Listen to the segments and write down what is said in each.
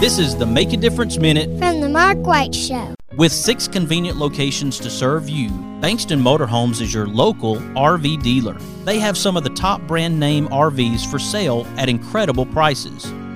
This is the Make a Difference Minute from the Mark White Show. With six convenient locations to serve you, Bankston Motorhomes is your local RV dealer. They have some of the top brand name RVs for sale at incredible prices.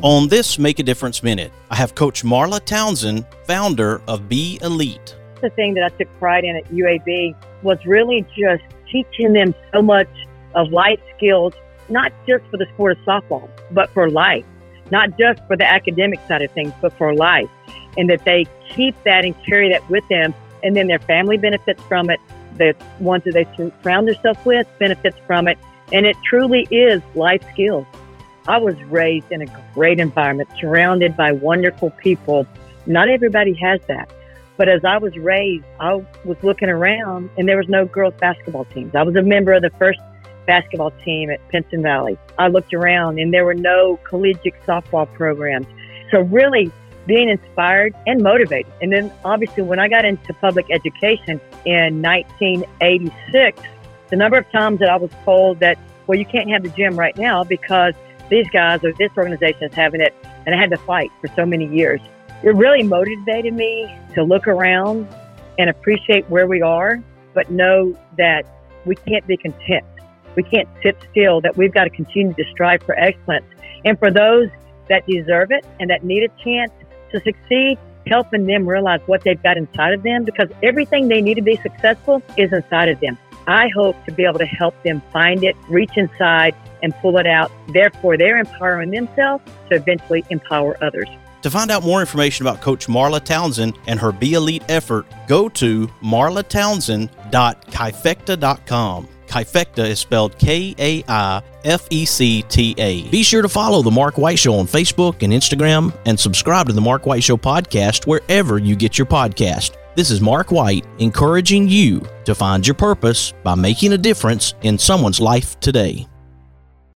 On this Make a Difference Minute, I have Coach Marla Townsend, founder of Be Elite. The thing that I took pride in at UAB was really just teaching them so much of life skills, not just for the sport of softball, but for life, not just for the academic side of things, but for life. And that they keep that and carry that with them. And then their family benefits from it. The ones that they surround themselves with benefits from it. And it truly is life skills. I was raised in a great environment, surrounded by wonderful people. Not everybody has that. But as I was raised, I was looking around and there was no girls basketball teams. I was a member of the first basketball team at Pinson Valley. I looked around and there were no collegiate softball programs. So really being inspired and motivated. And then obviously when I got into public education in 1986, the number of times that I was told that, well, you can't have the gym right now because these guys or this organization is having it, and I had to fight for so many years. It really motivated me to look around and appreciate where we are, but know that we can't be content. We can't sit still, that we've got to continue to strive for excellence. And for those that deserve it and that need a chance to succeed, helping them realize what they've got inside of them because everything they need to be successful is inside of them. I hope to be able to help them find it, reach inside, and pull it out. Therefore, they're empowering themselves to eventually empower others. To find out more information about Coach Marla Townsend and her Be Elite effort, go to marlatownsend.kaifecta.com. Kaifecta is spelled K A I F E C T A. Be sure to follow The Mark White Show on Facebook and Instagram and subscribe to The Mark White Show podcast wherever you get your podcast. This is Mark White encouraging you to find your purpose by making a difference in someone's life today.